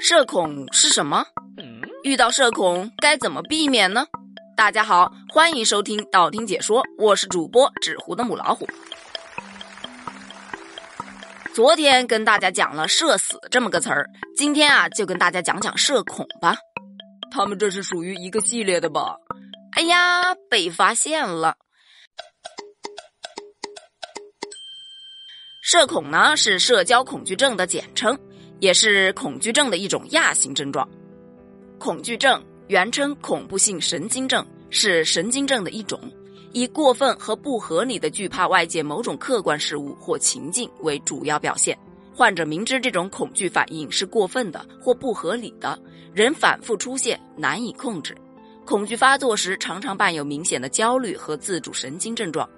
社恐是什么？遇到社恐该怎么避免呢？大家好，欢迎收听道听解说，我是主播纸糊的母老虎。昨天跟大家讲了“社死”这么个词儿，今天啊就跟大家讲讲社恐吧。他们这是属于一个系列的吧？哎呀，被发现了！社恐呢是社交恐惧症的简称。也是恐惧症的一种亚型症状。恐惧症原称恐怖性神经症，是神经症的一种，以过分和不合理的惧怕外界某种客观事物或情境为主要表现。患者明知这种恐惧反应是过分的或不合理的，仍反复出现，难以控制。恐惧发作时，常常伴有明显的焦虑和自主神经症状。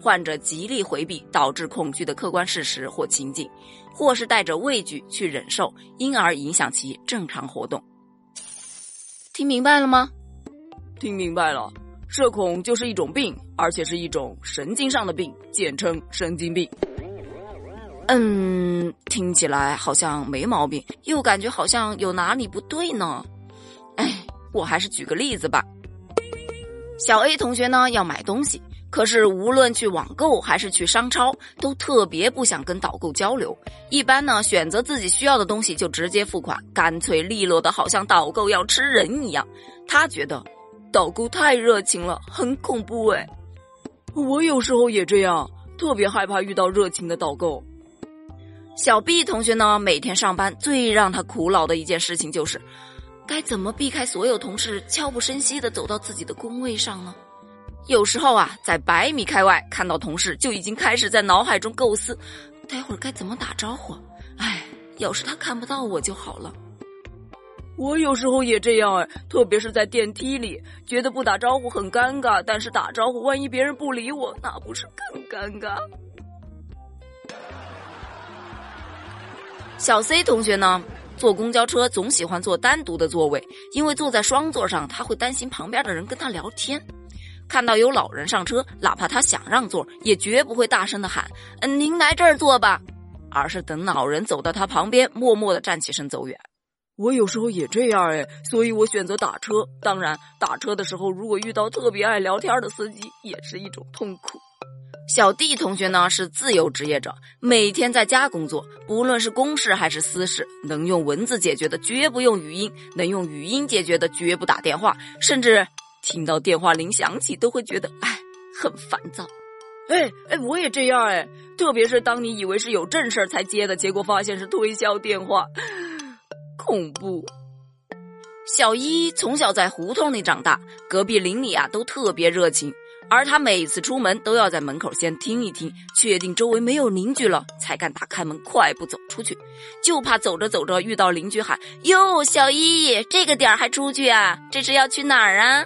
患者极力回避导致恐惧的客观事实或情景，或是带着畏惧去忍受，因而影响其正常活动。听明白了吗？听明白了，社恐就是一种病，而且是一种神经上的病，简称神经病。嗯，听起来好像没毛病，又感觉好像有哪里不对呢。哎，我还是举个例子吧。小 A 同学呢要买东西。可是，无论去网购还是去商超，都特别不想跟导购交流。一般呢，选择自己需要的东西就直接付款，干脆利落的，好像导购要吃人一样。他觉得导购太热情了，很恐怖哎。我有时候也这样，特别害怕遇到热情的导购。小 B 同学呢，每天上班最让他苦恼的一件事情就是，该怎么避开所有同事悄不声息的走到自己的工位上呢？有时候啊，在百米开外看到同事，就已经开始在脑海中构思，待会儿该怎么打招呼。哎，要是他看不到我就好了。我有时候也这样哎，特别是在电梯里，觉得不打招呼很尴尬，但是打招呼，万一别人不理我，那不是更尴尬？小 C 同学呢，坐公交车总喜欢坐单独的座位，因为坐在双座上，他会担心旁边的人跟他聊天。看到有老人上车，哪怕他想让座，也绝不会大声的喊：“嗯，您来这儿坐吧。”而是等老人走到他旁边，默默的站起身走远。我有时候也这样哎，所以我选择打车。当然，打车的时候如果遇到特别爱聊天的司机，也是一种痛苦。小弟同学呢是自由职业者，每天在家工作，不论是公事还是私事，能用文字解决的绝不用语音，能用语音解决的绝不打电话，甚至。听到电话铃响起，都会觉得哎，很烦躁。哎哎，我也这样哎，特别是当你以为是有正事儿才接的，结果发现是推销电话，恐怖。小一从小在胡同里长大，隔壁邻里啊都特别热情，而他每次出门都要在门口先听一听，确定周围没有邻居了，才敢打开门快步走出去，就怕走着走着遇到邻居喊：“哟，小一，这个点儿还出去啊？这是要去哪儿啊？”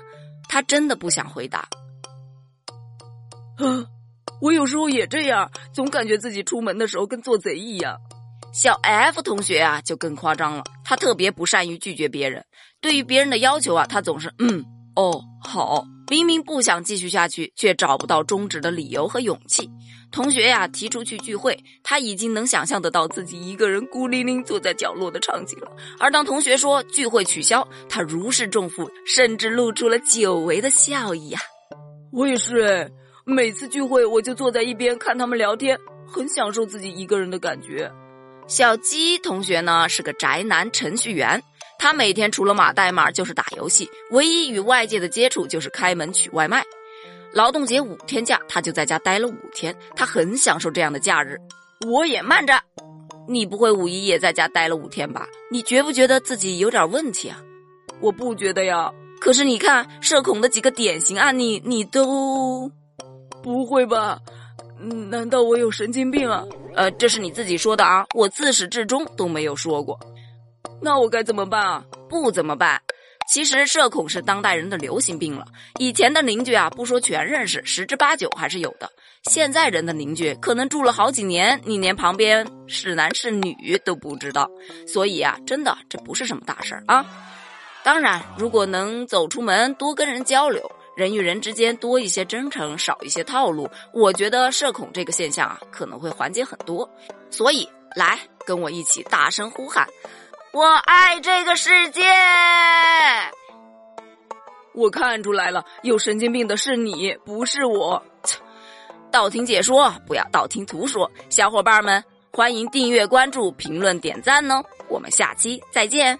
他真的不想回答。啊，我有时候也这样，总感觉自己出门的时候跟做贼一样。小 F 同学啊，就更夸张了。他特别不善于拒绝别人，对于别人的要求啊，他总是嗯哦好。明明不想继续下去，却找不到终止的理由和勇气。同学呀提出去聚会，他已经能想象得到自己一个人孤零零坐在角落的场景了。而当同学说聚会取消，他如释重负，甚至露出了久违的笑意呀。我也是哎，每次聚会我就坐在一边看他们聊天，很享受自己一个人的感觉。小鸡同学呢是个宅男程序员。他每天除了码代码就是打游戏，唯一与外界的接触就是开门取外卖。劳动节五天假，他就在家待了五天，他很享受这样的假日。我也慢着，你不会五一也在家待了五天吧？你觉不觉得自己有点问题啊？我不觉得呀。可是你看社恐的几个典型案例，你都不会吧？难道我有神经病啊？呃，这是你自己说的啊，我自始至终都没有说过。那我该怎么办啊？不怎么办？其实社恐是当代人的流行病了。以前的邻居啊，不说全认识，十之八九还是有的。现在人的邻居可能住了好几年，你连旁边是男是女都不知道。所以啊，真的这不是什么大事儿啊。当然，如果能走出门，多跟人交流，人与人之间多一些真诚，少一些套路，我觉得社恐这个现象啊，可能会缓解很多。所以，来跟我一起大声呼喊。我爱这个世界。我看出来了，有神经病的是你，不是我。道听解说，不要道听途说。小伙伴们，欢迎订阅、关注、评论、点赞哦！我们下期再见。